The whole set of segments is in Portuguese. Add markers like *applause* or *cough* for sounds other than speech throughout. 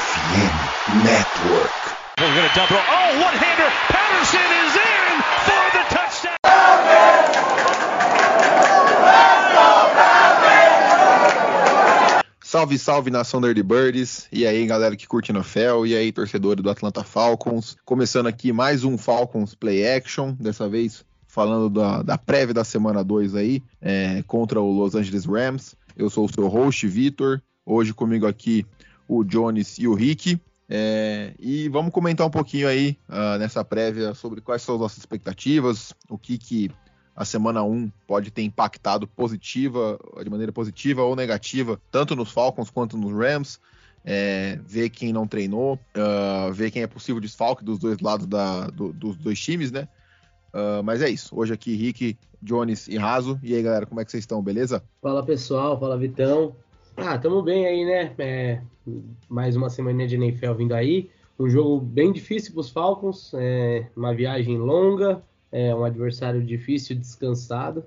FM Network. We're going to double. Oh, one-hander. Patterson is in for the touchdown. Salve, salve nação Dirty Birds! E aí, galera que curte NFL, e aí, torcedor do Atlanta Falcons. Começando aqui mais um Falcons Play Action, dessa vez falando da, da prévia da semana 2 aí, é, contra o Los Angeles Rams. Eu sou o seu host, Vitor. Hoje comigo aqui o Jones e o Rick. É, e vamos comentar um pouquinho aí uh, nessa prévia sobre quais são as nossas expectativas, o que, que a semana 1 pode ter impactado positiva, de maneira positiva ou negativa, tanto nos Falcons quanto nos Rams. É, ver quem não treinou, uh, ver quem é possível desfalque dos dois lados da, do, dos dois times, né? Uh, mas é isso. Hoje aqui, Rick, Jones e Raso. E aí, galera, como é que vocês estão? Beleza? Fala pessoal, fala Vitão. Ah, tamo bem aí, né? É, mais uma semana de NFL vindo aí. Um jogo bem difícil para os Falcons, é, uma viagem longa, é um adversário difícil, descansado.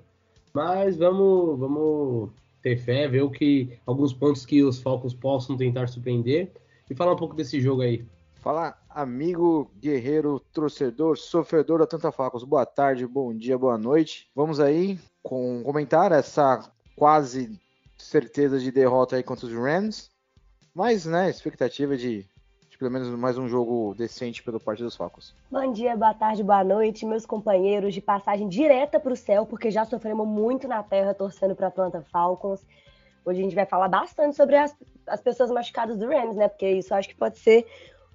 Mas vamos, vamos ter fé, ver o que alguns pontos que os Falcons possam tentar surpreender e falar um pouco desse jogo aí. Fala, amigo, guerreiro, torcedor, sofredor da Tanta Falcons. Boa tarde, bom dia, boa noite. Vamos aí com comentar essa quase certeza de derrota aí contra os Rams. Mas, né, expectativa de, de pelo menos mais um jogo decente pelo parte dos Falcons. Bom dia, boa tarde, boa noite, meus companheiros de passagem direta para o céu, porque já sofremos muito na terra torcendo para Atlanta Falcons. Hoje a gente vai falar bastante sobre as, as pessoas machucadas do Rams, né? Porque isso acho que pode ser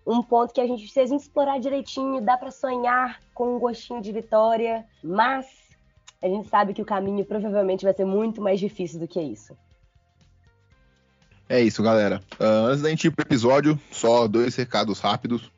um ponto que a gente precisa explorar direitinho, dá para sonhar com um gostinho de vitória, mas a gente sabe que o caminho provavelmente vai ser muito mais difícil do que isso. É isso, galera. Uh, antes da gente ir pro episódio, só dois recados rápidos.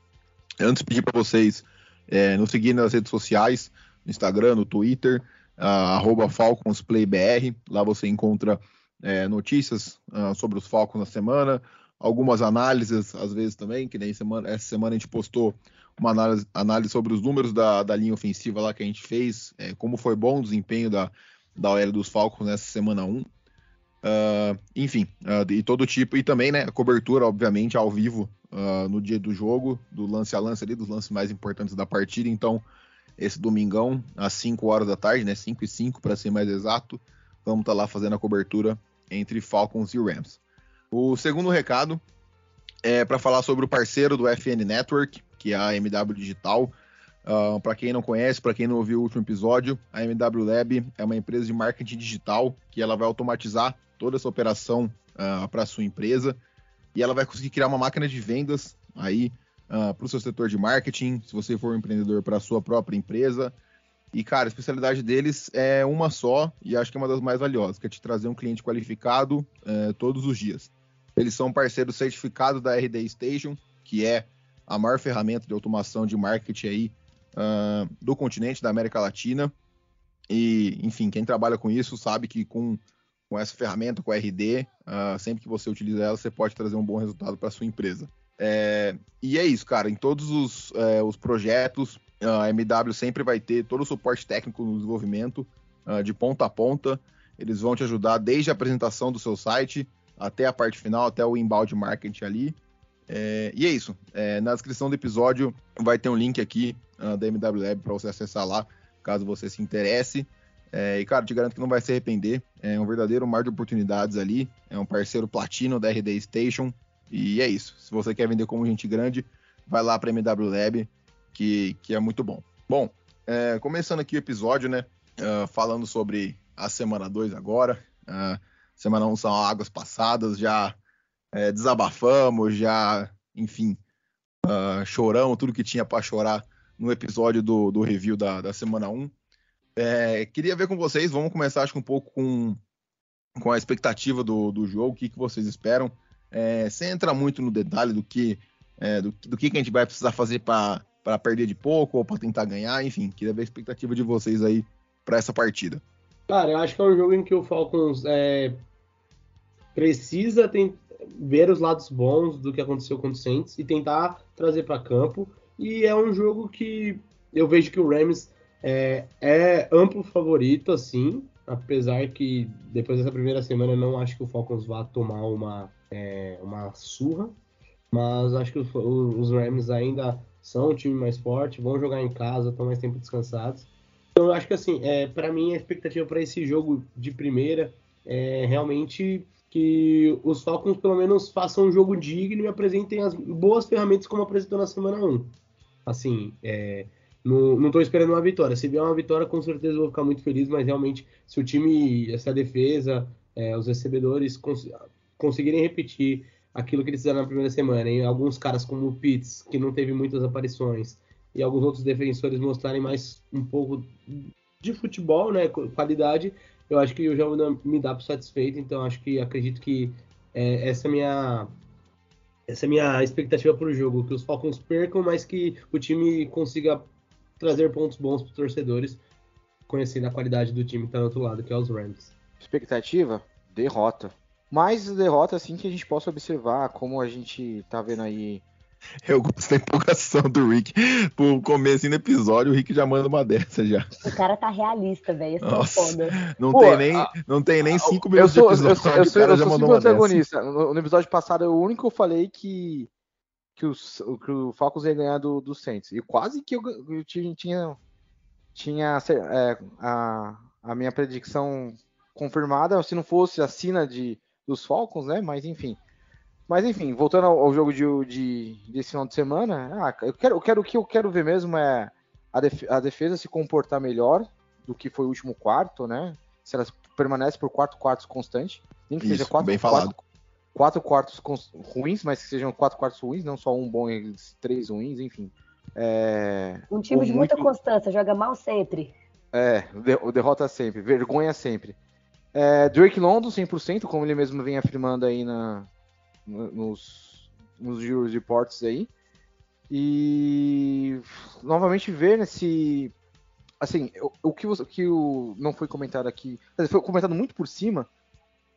Antes, pedir para vocês é, nos seguirem nas redes sociais, no Instagram, no Twitter, uh, FalconsPlayBR. Lá você encontra é, notícias uh, sobre os Falcons na semana, algumas análises, às vezes também, que nem semana, essa semana a gente postou uma análise, análise sobre os números da, da linha ofensiva lá que a gente fez, é, como foi bom o desempenho da, da OL dos Falcons nessa semana 1. Uh, ah, enfim, uh, e todo tipo, e também né, cobertura, obviamente, ao vivo uh, no dia do jogo, do lance a lance ali, dos lances mais importantes da partida. Então, esse domingão, às 5 horas da tarde, né, 5 e 5 para ser mais exato, vamos estar tá lá fazendo a cobertura entre Falcons e Rams. O segundo recado é para falar sobre o parceiro do FN Network, que é a MW Digital. Ah, para quem não conhece, para quem não ouviu o último episódio, a MW Lab é uma empresa de marketing digital que ela vai automatizar toda essa operação uh, ah, para sua empresa e ela vai conseguir criar uma máquina de vendas aí uh, para o seu setor de marketing, se você for um empreendedor para a sua própria empresa. E, cara, a especialidade deles é uma só e acho que é uma das mais valiosas, que é te trazer um cliente qualificado uh, todos os dias. Eles são parceiros certificados da RD Station, que é a maior ferramenta de automação de marketing aí uh, do continente, da América Latina. E, enfim, quem trabalha com isso sabe que com, com essa ferramenta, com a RD, uh, ah, sempre que você utiliza ela, você pode trazer um bom resultado para sua empresa. É, e é isso, cara. Em todos os, é, os projetos, a MW sempre vai ter todo o suporte técnico no desenvolvimento, uh, de ponta a ponta. Eles vão te ajudar desde a apresentação do seu site até a parte final, até o inbound marketing ali. É, e é isso. É, na descrição do episódio vai ter um link aqui uh, da MW Lab para você acessar lá, caso você se interesse. É, e, cara, te garanto que não vai se arrepender. É um verdadeiro mar de oportunidades ali. É um parceiro platino da RD Station. E é isso. Se você quer vender como gente grande, vai lá para MW Lab, que, que é muito bom. Bom, é, começando aqui o episódio, né? Uh, falando sobre a semana 2 agora. Uh, semana 1 são águas passadas, já é, desabafamos, já, enfim, uh, choramos tudo que tinha para chorar no episódio do, do review da, da semana 1. É, queria ver com vocês, vamos começar acho um pouco com, com a expectativa do, do jogo, o que, que vocês esperam, é, sem entrar muito no detalhe do que, é, do, do que, que a gente vai precisar fazer para perder de pouco ou para tentar ganhar, enfim, queria ver a expectativa de vocês aí para essa partida. Cara, eu acho que é um jogo em que o Falcons é, precisa tem, ver os lados bons do que aconteceu com o Saints e tentar trazer para campo. E é um jogo que eu vejo que o Rams é, é, amplo favorito, assim, apesar que depois dessa primeira semana eu não acho que o Falcons vá tomar uma, é, uma surra. Mas acho que os, os Rams ainda são um time mais forte, vão jogar em casa, estão mais tempo descansados. Então eu acho que assim, é, para mim a expectativa para esse jogo de primeira é realmente que os Falcons pelo menos façam um jogo digno e apresentem as boas ferramentas como apresentou na semana 1. Assim, é, não, tô esperando uma vitória. Se vier uma vitória, com certeza vou ficar muito feliz, mas realmente, se o time, essa defesa, é, os recebedores cons conseguirem repetir aquilo que eles fizeram na primeira semana, e alguns caras como o Pitts, que não teve muitas aparições, e alguns outros defensores mostrarem mais um pouco de futebol, né, qualidade, eu acho que eu já me dá por satisfeito, então acho que acredito que é, essa é minha essa é minha expectativa para o jogo, que os Falcons percam, mas que o time consiga trazer pontos bons para os torcedores, conhecendo a qualidade do time que está do outro lado, que é os Rams. Expectativa? Derrota. Mais derrota assim que a gente possa observar, como a gente tá vendo aí *laughs* eu gosto da empolgação do Rick. Pro começo do episódio, o Rick já manda uma dessa já. O cara tá realista, velho. Isso é foda. Não, Pô, tem nem, a, não tem nem cinco minutos eu sou, de episódio. Eu sou, eu sou, eu sou protagonista. No, no, episódio passado, o único que eu falei que, que, os, que o Falcons ia ganhar do, do Saints. E quase que eu, eu tinha, tinha, é, a, a minha predição confirmada, se não fosse a sina de, dos Falcons, né? Mas enfim. Mas enfim, voltando ao, ao jogo de, de, desse final de semana, ah, eu quero, eu quero, o que eu quero ver mesmo é a, def, a defesa se comportar melhor do que foi o último quarto, né? Se ela permanece por quatro quartos constante, nem que Isso, seja quatro, bem falado. Quatro, quatro quartos ruins, mas que sejam quatro quartos ruins, não só um bom e três ruins, enfim. É, um time de muito... muita constância, joga mal sempre. É, de, derrota sempre, vergonha sempre. É, Drake London, 100%, como ele mesmo vem afirmando aí na, nos, nos de portos aí. E novamente ver nesse. Assim, o, o que, o, que o, não foi comentado aqui. Foi comentado muito por cima,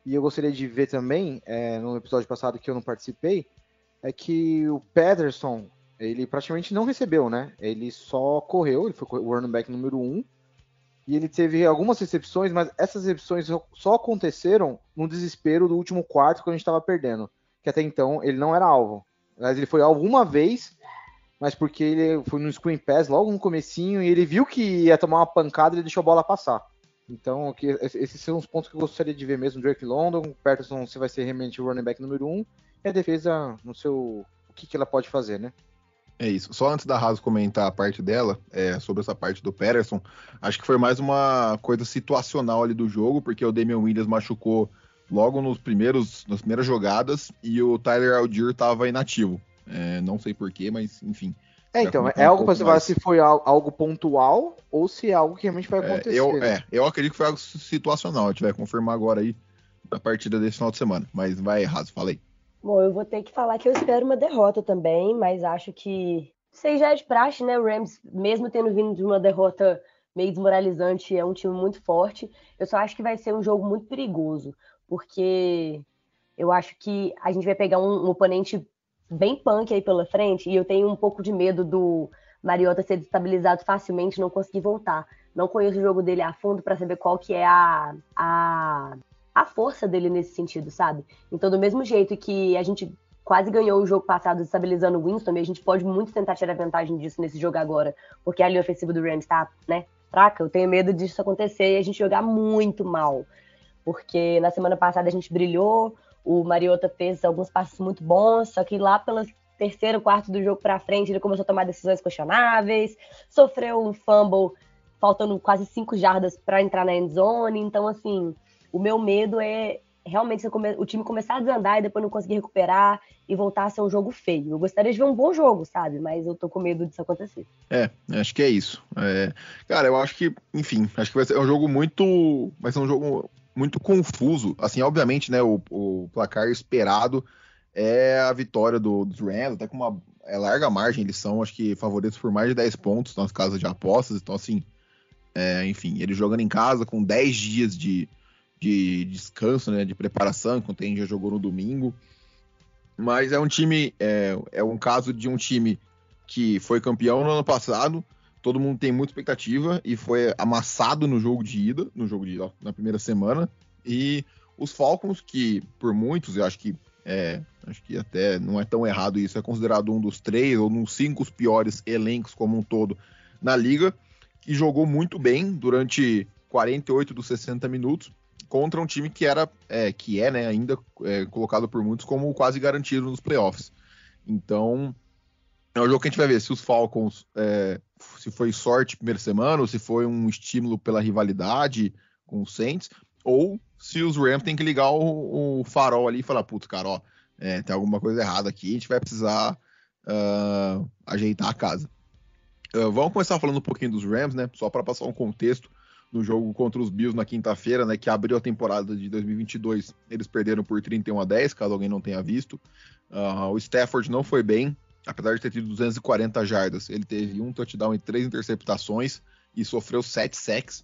e eu gostaria de ver também, é, no episódio passado que eu não participei, é que o Pederson, ele praticamente não recebeu, né? Ele só correu, ele foi o running back número 1, um, e ele teve algumas recepções, mas essas recepções só aconteceram no desespero do último quarto, quando a gente estava perdendo que até então ele não era alvo. Mas ele foi alvo uma vez, mas porque ele foi no screen pass logo no comecinho e ele viu que ia tomar uma pancada e deixou a bola passar. Então, aqui, esses são os pontos que eu gostaria de ver mesmo. Drake London, Patterson se vai ser realmente o running back número um, e a defesa no seu. O que, que ela pode fazer, né? É isso. Só antes da Raso comentar a parte dela, é, sobre essa parte do Patterson, acho que foi mais uma coisa situacional ali do jogo, porque o Damian Williams machucou logo nos primeiros, nas primeiras jogadas e o Tyler Algier estava inativo. É, não sei porquê, mas enfim. É, então, é algo um para você falar se foi algo pontual ou se é algo que realmente vai acontecer. É, eu, é, eu acredito que foi algo situacional. A gente vai confirmar agora aí na partida desse final de semana. Mas vai errado, falei. Bom, eu vou ter que falar que eu espero uma derrota também, mas acho que sei já é de praxe, né? O Rams, mesmo tendo vindo de uma derrota meio desmoralizante, é um time muito forte. Eu só acho que vai ser um jogo muito perigoso porque eu acho que a gente vai pegar um, um oponente bem punk aí pela frente, e eu tenho um pouco de medo do Mariota ser destabilizado facilmente não conseguir voltar. Não conheço o jogo dele a fundo para saber qual que é a, a, a força dele nesse sentido, sabe? Então, do mesmo jeito que a gente quase ganhou o jogo passado estabilizando o Winston, e a gente pode muito tentar tirar vantagem disso nesse jogo agora, porque a linha ofensiva do Rams tá, né, fraca, eu tenho medo disso acontecer e a gente jogar muito mal porque na semana passada a gente brilhou, o Mariota fez alguns passos muito bons, só que lá pelo terceiro, quarto do jogo para frente ele começou a tomar decisões questionáveis, sofreu um fumble faltando quase cinco jardas para entrar na end zone, então assim, o meu medo é realmente o time começar a desandar e depois não conseguir recuperar e voltar a ser um jogo feio. Eu gostaria de ver um bom jogo, sabe? Mas eu tô com medo disso acontecer. É, acho que é isso. É, cara, eu acho que, enfim, acho que vai ser um jogo muito. Vai ser um jogo muito confuso. Assim, obviamente, né, o, o placar esperado é a vitória do, dos Rams, até com uma é, larga margem, eles são, acho que, favoritos por mais de 10 pontos nas casas de apostas, então, assim, é, enfim, eles jogando em casa com 10 dias de, de descanso, né, de preparação, enquanto a gente já jogou no domingo, mas é um time, é, é um caso de um time que foi campeão no ano passado, todo mundo tem muita expectativa e foi amassado no jogo de ida, no jogo de ida, na primeira semana. E os Falcons, que por muitos, eu acho que é, acho que até não é tão errado isso, é considerado um dos três ou nos cinco piores elencos como um todo na liga, e jogou muito bem durante 48 dos 60 minutos contra um time que era, é, que é, né, ainda é, colocado por muitos como quase garantido nos playoffs. Então, é um jogo que a gente vai ver se os Falcons, é, se foi sorte primeira semana, ou se foi um estímulo pela rivalidade com os Saints, ou se os Rams têm que ligar o, o farol ali e falar, putz, cara, ó, é, tem alguma coisa errada aqui, a gente vai precisar uh, ajeitar a casa. Uh, vamos começar falando um pouquinho dos Rams, né? Só para passar um contexto no jogo contra os Bills na quinta-feira, né? Que abriu a temporada de 2022. Eles perderam por 31 a 10, caso alguém não tenha visto. Uh, o Stafford não foi bem, apesar de ter tido 240 jardas. Ele teve um touchdown e três interceptações e sofreu sete sacks.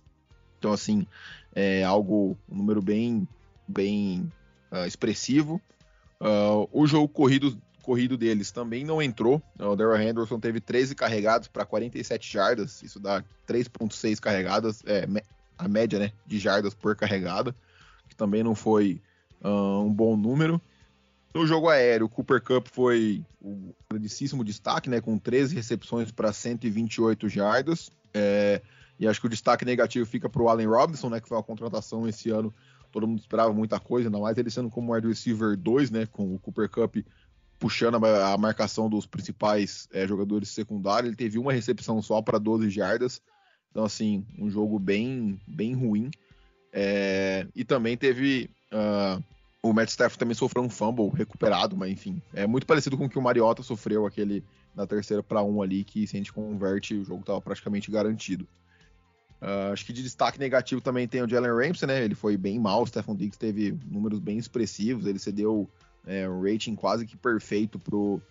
Então, assim, é algo, um número bem, bem uh, expressivo. Uh, o jogo corrido, corrido deles também não entrou. O Darrell Henderson teve 13 carregados para 47 jardas. Isso dá 3,6 carregadas, é, a média né, de jardas por carregada, que também não foi uh, um bom número. No jogo aéreo, o Cooper Cup foi o grandíssimo destaque, né, com 13 recepções para 128 jardas. É, e acho que o destaque negativo fica para o Allen Robinson, né, que foi uma contratação esse ano. Todo mundo esperava muita coisa, ainda mais ele sendo como wide receiver 2, né, com o Cooper Cup puxando a, a marcação dos principais é, jogadores secundários. Ele teve uma recepção só para 12 jardas. Então, assim, um jogo bem, bem ruim. É, e também teve. Uh, o Matt Stafford também sofreu um fumble recuperado, mas enfim, é muito parecido com o que o Mariota sofreu aquele na terceira para um ali, que se a gente converte, o jogo estava praticamente garantido. Uh, acho que de destaque negativo também tem o Jalen Ramsey, né? Ele foi bem mal, o Stephon Diggs teve números bem expressivos, ele cedeu é, um rating quase que perfeito pro...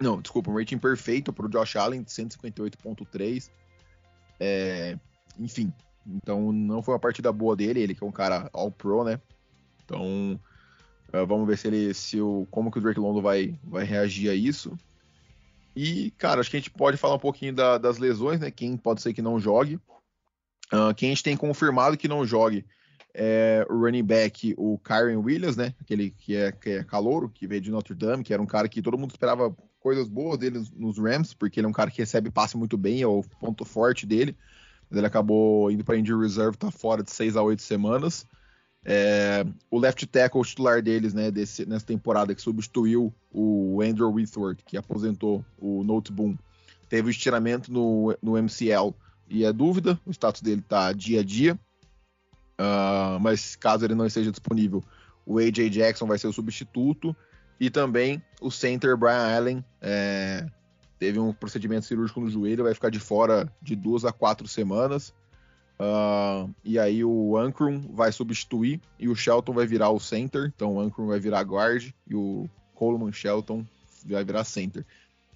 Não, desculpa, um rating perfeito pro Josh Allen, de 158.3. É, enfim, então não foi uma partida boa dele, ele que é um cara all-pro, né? Então Uh, vamos ver se ele, se o, como que o Drake London vai, vai reagir a isso. E, cara, acho que a gente pode falar um pouquinho da, das lesões, né? Quem pode ser que não jogue. Uh, quem a gente tem confirmado que não jogue é o running back, o Kyron Williams, né? Aquele que é, que é calouro, que veio de Notre Dame, que era um cara que todo mundo esperava coisas boas dele nos Rams, porque ele é um cara que recebe passe muito bem, é o ponto forte dele. Mas ele acabou indo para injury reserve, tá fora de 6 a 8 semanas. É, o left tackle titular deles, né, desse, nessa temporada, que substituiu o Andrew Whitworth, que aposentou o Noteboom, teve o estiramento no, no MCL e é dúvida, o status dele tá dia a dia, uh, mas caso ele não esteja disponível, o AJ Jackson vai ser o substituto. E também o center Brian Allen é, teve um procedimento cirúrgico no joelho, vai ficar de fora de duas a quatro semanas. Uh, e aí o Ankrum vai substituir e o Shelton vai virar o center. Então o Ankrum vai virar guard e o Coleman Shelton vai virar center.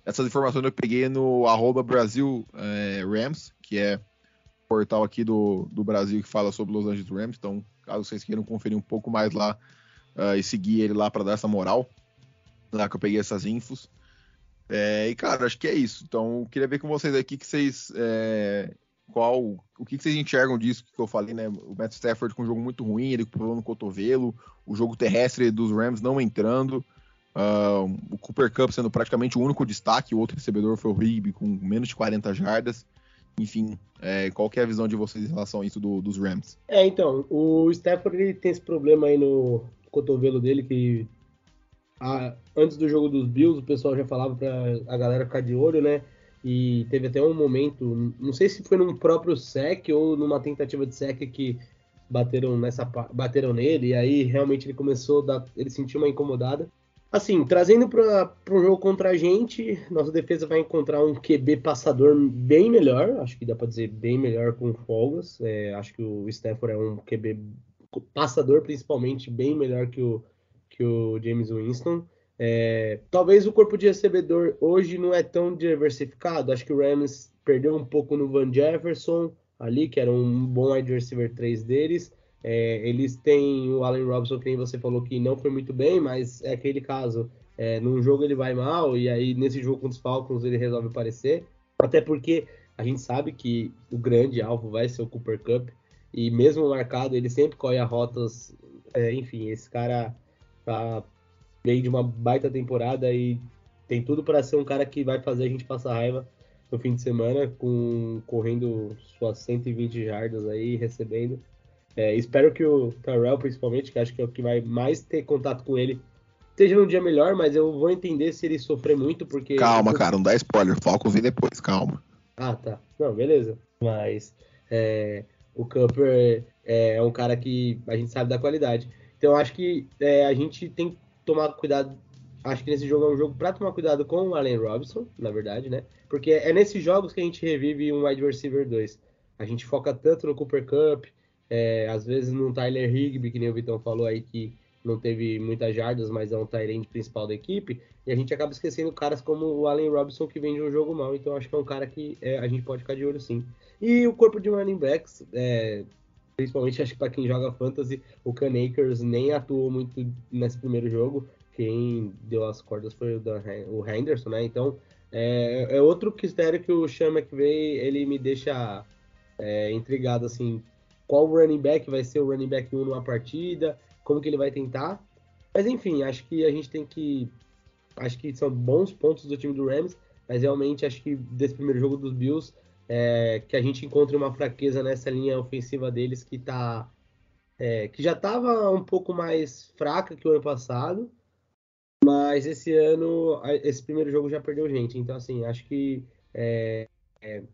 Essas informações eu peguei no arroba Brasil é, Rams, que é o portal aqui do, do Brasil que fala sobre Los Angeles Rams. Então, caso vocês queiram conferir um pouco mais lá uh, e seguir ele lá para dar essa moral, lá que eu peguei essas infos. É, e cara, acho que é isso. Então, queria ver com vocês aqui que vocês é, qual o que, vocês enxergam disso que eu falei, né? O Matt Stafford com um jogo muito ruim, ele com problema no cotovelo, o jogo terrestre dos Rams não entrando, uh, o Cooper Cup sendo praticamente o único destaque, o outro recebedor foi o Rigby com menos de 40 jardas. Enfim, é, qual é a visão de vocês em relação a isso do, dos Rams? É, então, o Stafford ele tem esse problema aí no cotovelo dele que a, antes do jogo dos Bills o pessoal já falava para a galera ficar de olho, né? E teve até um momento, não sei se foi num próprio sec ou numa tentativa de sec que bateram nessa bateram nele e aí realmente ele começou a dar, ele sentiu uma incomodada. Assim, trazendo para o jogo contra a gente, nossa defesa vai encontrar um QB passador bem melhor, acho que dá para dizer bem melhor com folgas. É, acho que o Stafford é um QB passador principalmente bem melhor que o que o James Winston. É, talvez o corpo de recebedor hoje não é tão diversificado. Acho que o Rams perdeu um pouco no Van Jefferson ali, que era um bom wide receiver 3 deles. É, eles têm o Allen Robinson, que você falou que não foi muito bem, mas é aquele caso. É, num jogo ele vai mal, e aí nesse jogo com os Falcons ele resolve aparecer. Até porque a gente sabe que o grande alvo vai ser o Cooper Cup, e mesmo marcado, ele sempre corre a rotas. É, enfim, esse cara tá veio de uma baita temporada e tem tudo para ser um cara que vai fazer a gente passar raiva no fim de semana, com correndo suas 120 jardas aí, recebendo. É, espero que o Terrell, principalmente, que acho que é o que vai mais ter contato com ele, esteja num dia melhor, mas eu vou entender se ele sofrer muito, porque. Calma, cara, não dá spoiler. Falcons vem depois, calma. Ah, tá. Não, beleza. Mas é, o Cooper é, é um cara que a gente sabe da qualidade. Então acho que é, a gente tem que tomar cuidado. Acho que nesse jogo é um jogo para tomar cuidado com o Allen Robinson, na verdade, né? Porque é nesses jogos que a gente revive um wide receiver 2. A gente foca tanto no Cooper Cup, é, às vezes no Tyler Higby, que nem o Vitão falou aí, que não teve muitas jardas, mas é um Tyrande principal da equipe, e a gente acaba esquecendo caras como o Allen Robinson, que vem de um jogo mal, então acho que é um cara que é, a gente pode ficar de olho sim. E o corpo de running backs, é, principalmente acho que para quem joga fantasy, o Can Akers nem atuou muito nesse primeiro jogo. Quem deu as cordas foi o, Henderson, né? Então é, é outro critério que o Sean McVay ele me deixa é, intrigado assim. Qual running back vai ser o running back 1 numa partida? Como que ele vai tentar? Mas enfim, acho que a gente tem que. Acho que são bons pontos do time do Rams, mas realmente acho que desse primeiro jogo dos Bills é, que a gente encontre uma fraqueza nessa linha ofensiva deles que tá é, que já estava um pouco mais fraca que o ano passado, mas esse ano esse primeiro jogo já perdeu gente. Então assim, acho que é, é, se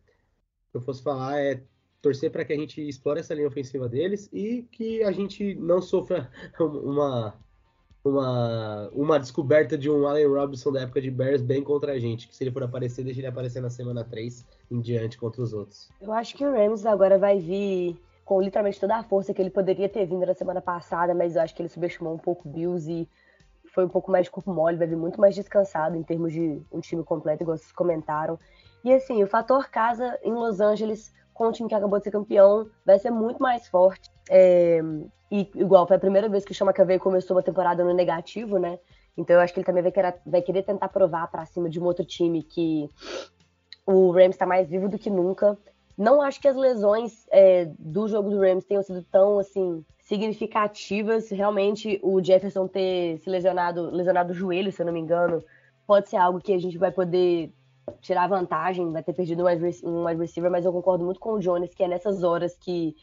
eu fosse falar é torcer para que a gente explore essa linha ofensiva deles e que a gente não sofra *laughs* uma uma, uma descoberta de um Allen Robinson da época de Bears bem contra a gente, que se ele for aparecer, deixa ele aparecer na semana 3 em diante contra os outros. Eu acho que o Rams agora vai vir com literalmente toda a força que ele poderia ter vindo na semana passada, mas eu acho que ele subestimou um pouco o Bills e foi um pouco mais de corpo mole, vai vir muito mais descansado em termos de um time completo, igual vocês comentaram. E assim, o fator casa em Los Angeles com o time que acabou de ser campeão vai ser muito mais forte. É, e igual, foi a primeira vez que o Chama veio começou uma temporada no negativo, né? Então eu acho que ele também vai querer, vai querer tentar provar para cima de um outro time que o Rams está mais vivo do que nunca. Não acho que as lesões é, do jogo do Rams tenham sido tão assim significativas. Realmente o Jefferson ter se lesionado, lesionado o joelho, se eu não me engano, pode ser algo que a gente vai poder tirar vantagem, vai ter perdido um wide receiver, mas eu concordo muito com o Jones que é nessas horas que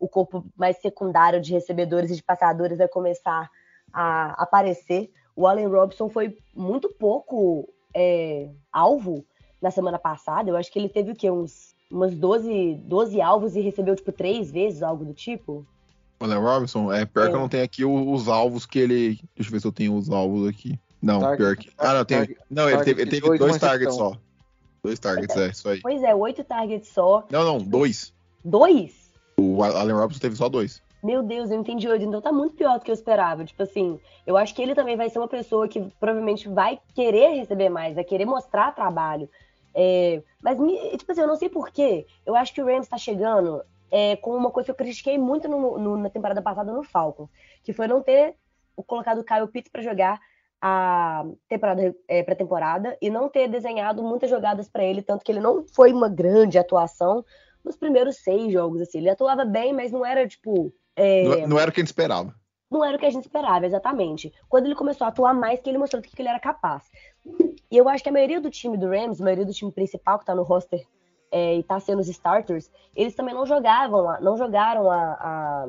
o corpo mais secundário de recebedores e de passadores vai começar a aparecer. O Allen Robinson foi muito pouco é, alvo na semana passada. Eu acho que ele teve o quê? Uns, umas 12, 12 alvos e recebeu, tipo, três vezes, algo do tipo. O Allen Robinson, é pior é. que eu não tenho aqui os alvos que ele. Deixa eu ver se eu tenho os alvos aqui. Não, target, pior que. Ah, não, tem. Não, ele teve, ele teve dois targets só. Dois targets, é. é, isso aí. Pois é, oito targets só. Não, não, dois. Dois? O Allen Robinson teve só dois. Meu Deus, eu entendi hoje, então tá muito pior do que eu esperava. Tipo assim, eu acho que ele também vai ser uma pessoa que provavelmente vai querer receber mais, vai querer mostrar trabalho. É, mas, tipo assim, eu não sei porquê. Eu acho que o Rams tá chegando é, com uma coisa que eu critiquei muito no, no, na temporada passada no Falcons, que foi não ter colocado o Kyle Pitts para jogar a temporada é, pré-temporada e não ter desenhado muitas jogadas para ele, tanto que ele não foi uma grande atuação, nos primeiros seis jogos, assim. Ele atuava bem, mas não era, tipo. É... Não, não, era o que a gente esperava. Não era o que a gente esperava, exatamente. Quando ele começou a atuar mais, que ele mostrou que ele era capaz. E eu acho que a maioria do time do Rams, a maioria do time principal que tá no roster é, e tá sendo os starters, eles também não jogavam, não jogaram a, a,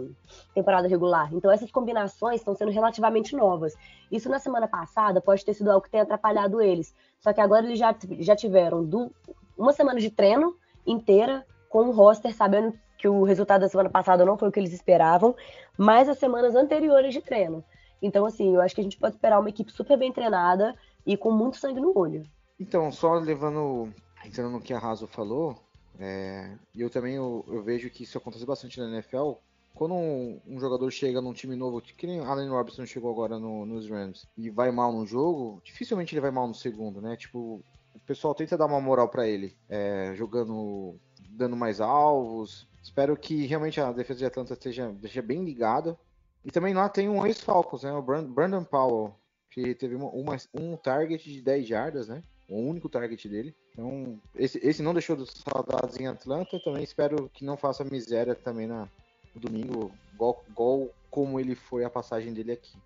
temporada regular. Então essas combinações estão sendo relativamente novas. Isso na semana passada pode ter sido algo que tenha atrapalhado eles. Só que agora eles já, já tiveram do, uma semana de treino inteira com o roster, sabendo que o resultado da semana passada não foi o que eles esperavam, mas as semanas anteriores de treino. Então, assim, eu acho que a gente pode esperar uma equipe super bem treinada e com muito sangue no olho. Então, só levando, entrando no que a Raso falou, é, eu também eu, eu, vejo que isso acontece bastante na NFL. Quando um, um, jogador chega num time novo, que nem Allen Robinson chegou agora no, nos Rams, e vai mal no jogo, dificilmente ele vai mal no segundo, né? Tipo, o pessoal tenta dar uma moral para ele, é, jogando dando mais alvos. Espero que realmente a defesa de Atlanta esteja, esteja bem ligada. E também lá tem um ex-Falcons, né? O Brandon Powell, que teve uma, uma, um target de 10 jardas, né? O único target dele. Então, esse, esse não deixou de saudades em Atlanta. Também espero que não faça miséria também na, no domingo, igual, igual como ele foi a passagem dele aqui.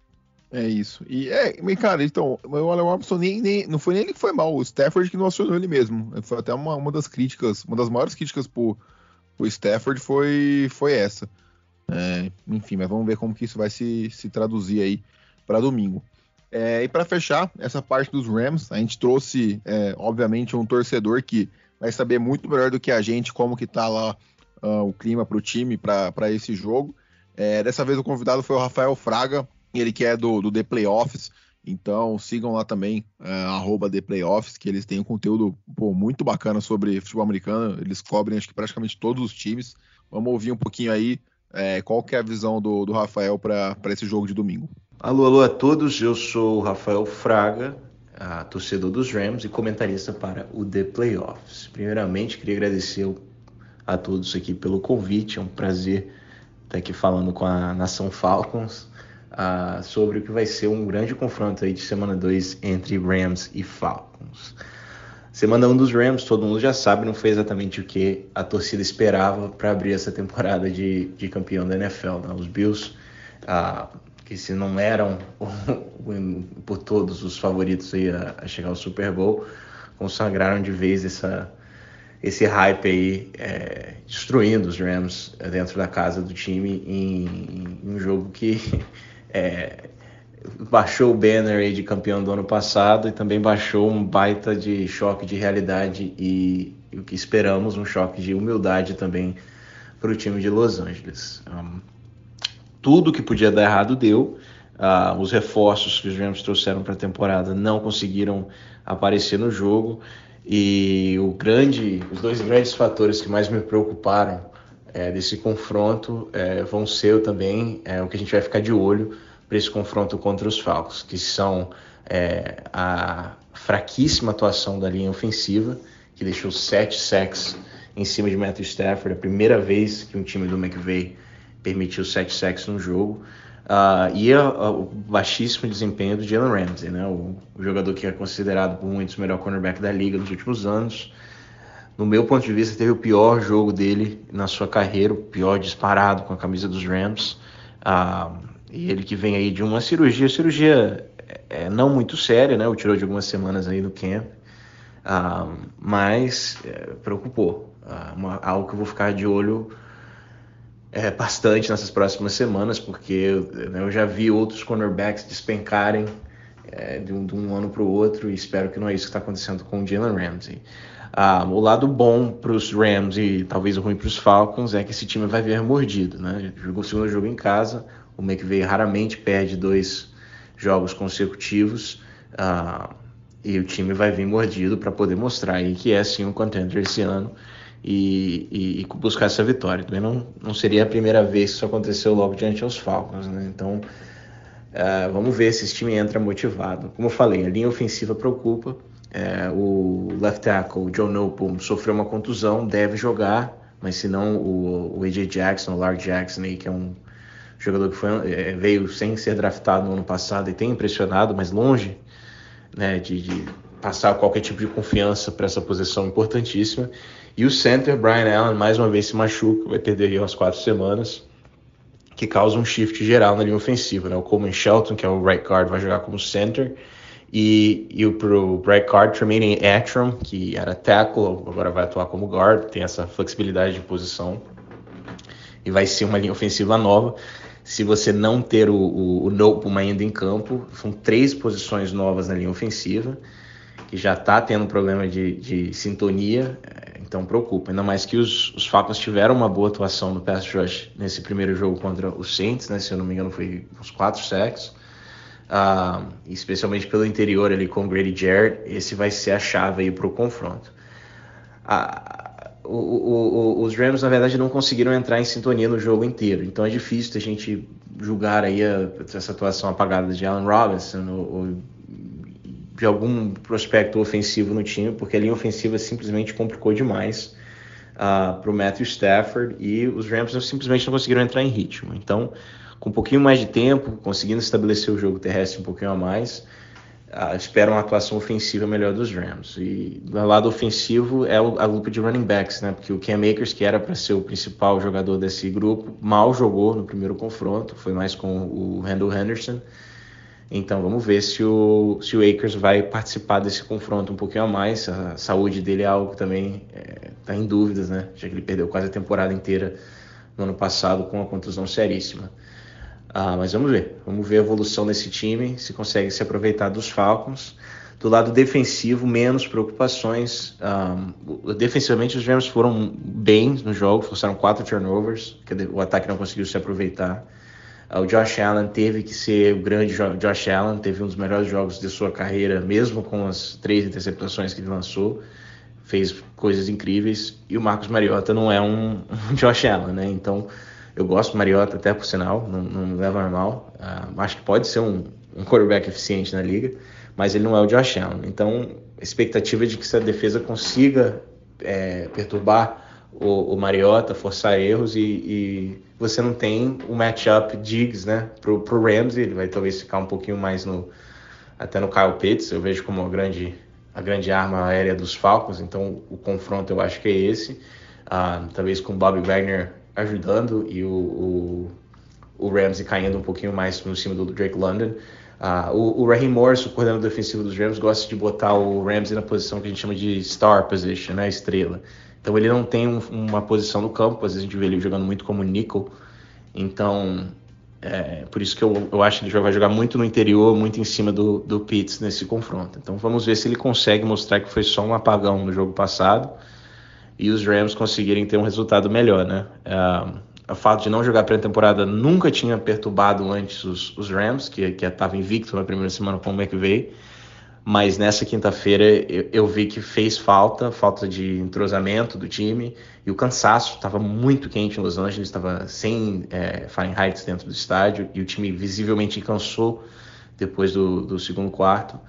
É isso. E é, cara, então, o Allen Robinson nem, nem, não foi nem ele que foi mal, o Stafford que não acionou ele mesmo. Foi até uma, uma das críticas, uma das maiores críticas pro, pro Stafford foi, foi essa. É, enfim, mas vamos ver como que isso vai se, se traduzir aí para domingo. É, e para fechar essa parte dos Rams, a gente trouxe, é, obviamente, um torcedor que vai saber muito melhor do que a gente como que tá lá uh, o clima para o time para esse jogo. É, dessa vez o convidado foi o Rafael Fraga, ele que é do, do The Playoffs. Então sigam lá também, uh, The Playoffs, que eles têm um conteúdo pô, muito bacana sobre futebol americano. Eles cobrem acho que praticamente todos os times. Vamos ouvir um pouquinho aí é, qual que é a visão do, do Rafael para esse jogo de domingo. Alô, alô a todos, eu sou o Rafael Fraga, torcedor dos Rams e comentarista para o The Playoffs. Primeiramente, queria agradecer a todos aqui pelo convite, é um prazer estar aqui falando com a Nação Falcons uh, sobre o que vai ser um grande confronto aí de semana 2 entre Rams e Falcons. Semana 1 um dos Rams, todo mundo já sabe, não foi exatamente o que a torcida esperava para abrir essa temporada de, de campeão da NFL. Né? Os Bills uh, que se não eram *laughs* por todos os favoritos a, a, chegar ao Super Bowl, consagraram de vez essa, esse hype aí, é, destruindo os Rams dentro da casa do time em, em um jogo que *laughs* é, baixou o banner aí de campeão do ano passado e também baixou um baita de choque de realidade e, o que esperamos, um choque de humildade também para o time de Los Angeles. Um, tudo que podia dar errado deu. Uh, os reforços que os Rams trouxeram para a temporada não conseguiram aparecer no jogo. E o grande, os dois grandes fatores que mais me preocuparam é, desse confronto é, vão ser também é, o que a gente vai ficar de olho para esse confronto contra os Falcons, que são é, a fraquíssima atuação da linha ofensiva, que deixou sete sacks em cima de Matthew Stafford, a primeira vez que um time do McVay permitiu sete sacks no jogo. Uh, e a, a, o baixíssimo desempenho do Jalen Ramsey, né? O, o, jogador que é considerado por muitos o melhor cornerback da liga nos últimos anos. No meu ponto de vista, teve o pior jogo dele na sua carreira, o pior disparado com a camisa dos Rams. Uh, e ele que vem aí de uma cirurgia, cirurgia é, não muito séria, né? O tirou de algumas semanas aí no camp, uh, mas é, preocupou. Uma, algo que eu vou ficar de olho é, bastante nessas próximas semanas, porque né, eu já vi outros cornerbacks despencarem é, de, um, de, um, ano para o outro e espero que não é isso que está acontecendo com o Jalen Ramsey. Ah, o lado bom para os Rams e talvez o ruim para os Falcons é que esse time vai vir mordido. Né? Jogou o segundo jogo em casa, o McVay raramente perde dois jogos consecutivos ah, e o time vai vir mordido para poder mostrar aí que é sim um contender esse ano e, e, e, buscar essa vitória. Também não, não seria a primeira vez que isso aconteceu logo diante aos Falcons, né? Então, uh, vamos ver se esse time entra motivado. Como eu falei, a linha ofensiva preocupa. Uh, o left tackle, Joe Nopum, sofreu uma contusão, deve jogar, mas se não, o, o AJ Jackson, o Lark Jackson, aí, que é um jogador que foi, é, veio sem ser draftado no ano passado e tem impressionado, mas longe né, de, de passar qualquer tipo de confiança para essa posição importantíssima. E o center, Brian Allen, mais uma vez se machuca, vai perder aí umas quatro semanas, que causa um shift geral na linha ofensiva. Né? O Coleman Shelton, que é o right guard, vai jogar como center. E, e pro right guard, Tremaine Atram, que era tackle, agora vai atuar como guard, tem essa flexibilidade de posição. E vai ser uma linha ofensiva nova. Se você não ter o, o, o Nopum ainda em campo, são três posições novas na linha ofensiva que já está tendo problema de, de, sintonia, é, então preocupa. Ainda mais que os, os Falcons tiveram uma boa atuação no pass rush nesse primeiro jogo contra os Saints, né? Se eu não me engano, foi uns quatro sacks. Uh, especialmente pelo interior ali com Grady Jarrett, esse vai ser a chave aí para o confronto. Uh, o, os Rams, na verdade, não conseguiram entrar em sintonia no jogo inteiro, então é difícil a gente julgar aí a, essa atuação apagada de Allen Robinson ou, de algum prospecto ofensivo no time, porque a linha ofensiva simplesmente complicou demais uh, ah, para o Matthew Stafford e os Rams simplesmente não conseguiram entrar em ritmo. Então, com um pouquinho mais de tempo, conseguindo estabelecer o jogo terrestre um pouquinho a mais, uh, espero uma atuação ofensiva melhor dos Rams. E do lado ofensivo é a lupa de running backs, né? Porque o Cam Akers, que era para ser o principal jogador desse grupo, mal jogou no primeiro confronto, foi mais com o Randall Henderson Então vamos ver se o, se o Akers vai participar desse confronto um pouquinho a mais. A saúde dele é algo que também está é, em dúvidas, né? Já que ele perdeu quase a temporada inteira no ano passado com uma contusão seríssima. Ah, mas vamos ver, vamos ver a evolução desse time, se consegue se aproveitar dos Falcons. Do lado defensivo, menos preocupações. Um, defensivamente, os Rams foram bem no jogo, forçaram quatro turnovers, que o ataque não conseguiu se aproveitar. Uh, o Josh Allen teve que ser o grande Josh Allen, teve um dos melhores jogos de sua carreira, mesmo com as três interceptações que ele lançou. Fez coisas incríveis. E o Marcos Mariota não é um, um *laughs* Josh Allen, né? Então, eu gosto do Mariota, até por sinal, não, não leva mal. Uh, acho que pode ser um, um quarterback eficiente na liga mas ele não é o Josh Allen. Então, expectativa de que essa defesa consiga é, perturbar o, o, Mariota, forçar erros e, e, você não tem o matchup Diggs, né, pro, pro ele vai talvez ficar um pouquinho mais no até no Kyle Pitts, eu vejo como a grande a grande arma aérea dos Falcons, então o confronto eu acho que é esse, ah, talvez com o Bobby Wagner ajudando e o, o, o Ramsey caindo um pouquinho mais no cima do Drake London, Uh, o, o Raheem Morris, o coordenador defensivo dos Rams, gosta de botar o Ramsey na posição que a gente chama de star position, né, estrela. Então ele não tem um, uma posição no campo, às vezes a gente vê ele jogando muito como nickel. Então, é, por isso que eu, eu acho que ele vai jogar muito no interior, muito em cima do, do Pitts nesse confronto. Então vamos ver se ele consegue mostrar que foi só um apagão no jogo passado e os Rams conseguirem ter um resultado melhor, né? Uh, o fato de não jogar pré-temporada nunca tinha perturbado antes os, os Rams, que estava invicto na primeira semana com o McVay. Mas nessa quinta-feira eu, eu, vi que fez falta, falta de entrosamento do time e o cansaço estava muito quente em Los Angeles, estava sem é, Fahrenheit dentro do estádio e o time visivelmente cansou depois do, do segundo quarto.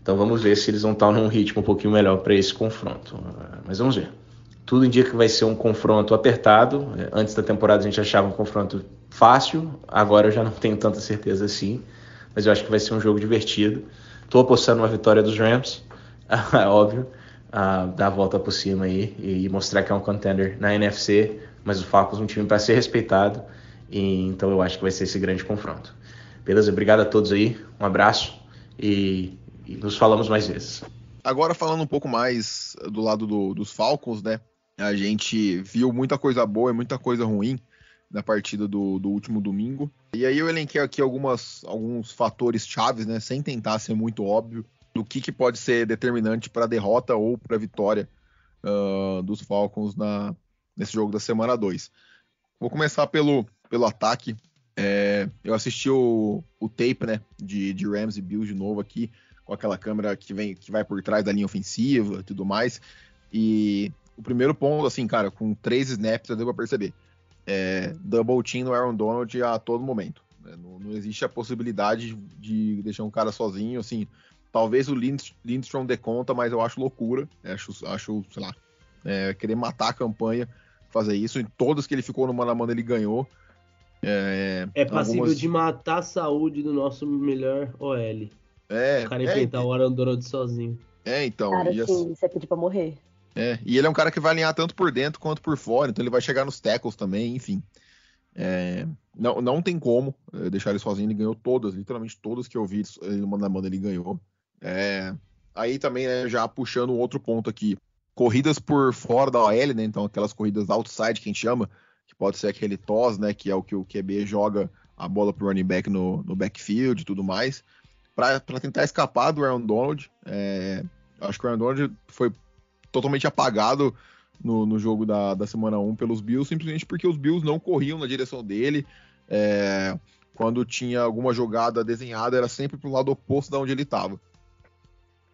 Então vamos ver se eles vão estar num ritmo um pouquinho melhor para esse confronto. Mas vamos ver. Tudo indica que vai ser um confronto apertado. Antes da temporada a gente achava um confronto fácil, agora eu já não *laughs* tenho tanta certeza assim, mas eu acho que vai ser um jogo divertido. Estou apostando uma vitória dos Rams, *laughs* é óbvio, uh, dar a volta por cima aí e mostrar que é um contender na NFC, mas o Falcons é um time para ser respeitado, e, então eu acho que vai ser esse grande confronto. Beleza? Obrigado a todos aí, um abraço e, e nos falamos mais vezes. Agora falando um pouco mais do lado do, dos Falcons, né? A gente viu muita coisa boa e muita coisa ruim na partida do, do último domingo. E aí eu elenquei aqui algumas, alguns fatores chaves, né, sem tentar ser muito óbvio, do que, que pode ser determinante para a derrota ou para a vitória uh, dos Falcons na, nesse jogo da semana 2. Vou começar pelo, pelo ataque. É, eu assisti o, o tape né, de, de Rams e Bills de novo aqui, com aquela câmera que, vem, que vai por trás da linha ofensiva e tudo mais. E o primeiro ponto, assim, cara, com três snaps já deu pra perceber. É, double team no Aaron Donald a todo momento. Né? Não, não, existe a possibilidade de deixar um cara sozinho, assim. Talvez o Lindstrom dê conta, mas eu acho loucura. Acho, acho sei lá, é, querer matar a campanha, fazer isso. Em todas que ele ficou no mano a mano, ele ganhou. É, é passível algumas... de matar a saúde do nosso melhor OL. É, o cara enfrentar é, o Aaron Donald sozinho. É, então. Cara, sim, assim... isso é pedir pra morrer. É, e ele é um cara que vai alinhar tanto por dentro quanto por fora, então ele vai chegar nos tackles também, enfim. É, não, não tem como é, deixar ele sozinho, ele ganhou todas, literalmente todas que eu vi ele na mão ele ganhou. É, aí também, né, já puxando um outro ponto aqui, corridas por fora da OL, né, então aquelas corridas outside que a gente chama, que pode ser aquele toss, né, que é o que o QB joga a bola pro running back no, no backfield e tudo mais, para tentar escapar do Aaron Donald. É, acho que o Aaron Donald foi totalmente apagado no, no jogo da, da semana 1 pelos Bills, simplesmente porque os Bills não corriam na direção dele. É, quando tinha alguma jogada desenhada, era sempre para o lado oposto da onde ele estava.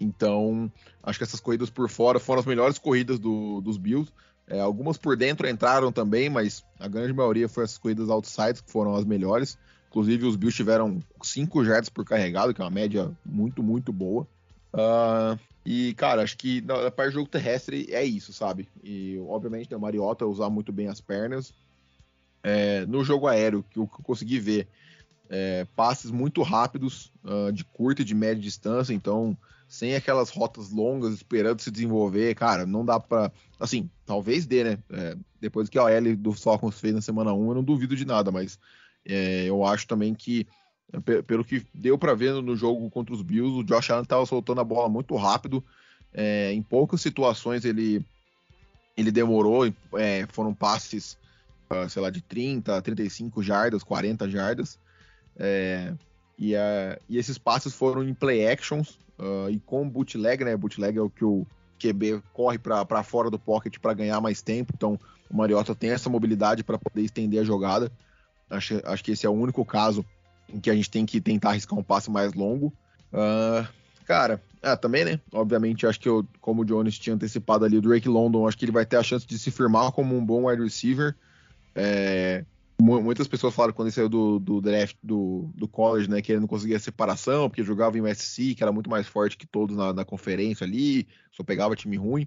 Então, acho que essas corridas por fora foram as melhores corridas do, dos Bills. É, algumas por dentro entraram também, mas a grande maioria foi essas corridas outside que foram as melhores. Inclusive, os Bills tiveram 5 jardas por carregado, que é uma média muito, muito boa. Uh, e, cara, acho que na parte do jogo terrestre é isso, sabe? E, obviamente, tem o Mariota usar muito bem as pernas. É, no jogo aéreo, que eu, que eu consegui ver, é, passes muito rápidos, uh, de curta e de média distância, então, sem aquelas rotas longas esperando se desenvolver, cara, não dá pra. Assim, talvez dê, né? É, depois que a OL do Falcons fez na semana 1, eu não duvido de nada, mas é, eu acho também que pelo que deu para ver no jogo contra os Bills, o Josh Allen estava soltando a bola muito rápido. É, em poucas situações ele, ele demorou, é, foram passes, uh, sei lá, de 30, 35 jardas, 40 jardas. É, e, uh, e, esses passes foram em play actions uh, e com bootleg, né? Bootleg é o que o QB corre para fora do pocket para ganhar mais tempo. Então o Mariota tem essa mobilidade para poder estender a jogada. Acho, acho que esse é o único caso em que a gente tem que tentar arriscar um passe mais longo. Uh, cara, ah, também, né? Obviamente, acho que eu, como o Jones tinha antecipado ali, o Drake London, acho que ele vai ter a chance de se firmar como um bom wide receiver. É, muitas pessoas falaram quando ele saiu do, do draft do, do, college, né, que ele não conseguia separação, porque jogava em USC, que era muito mais forte que todos na, na conferência ali, só pegava time ruim.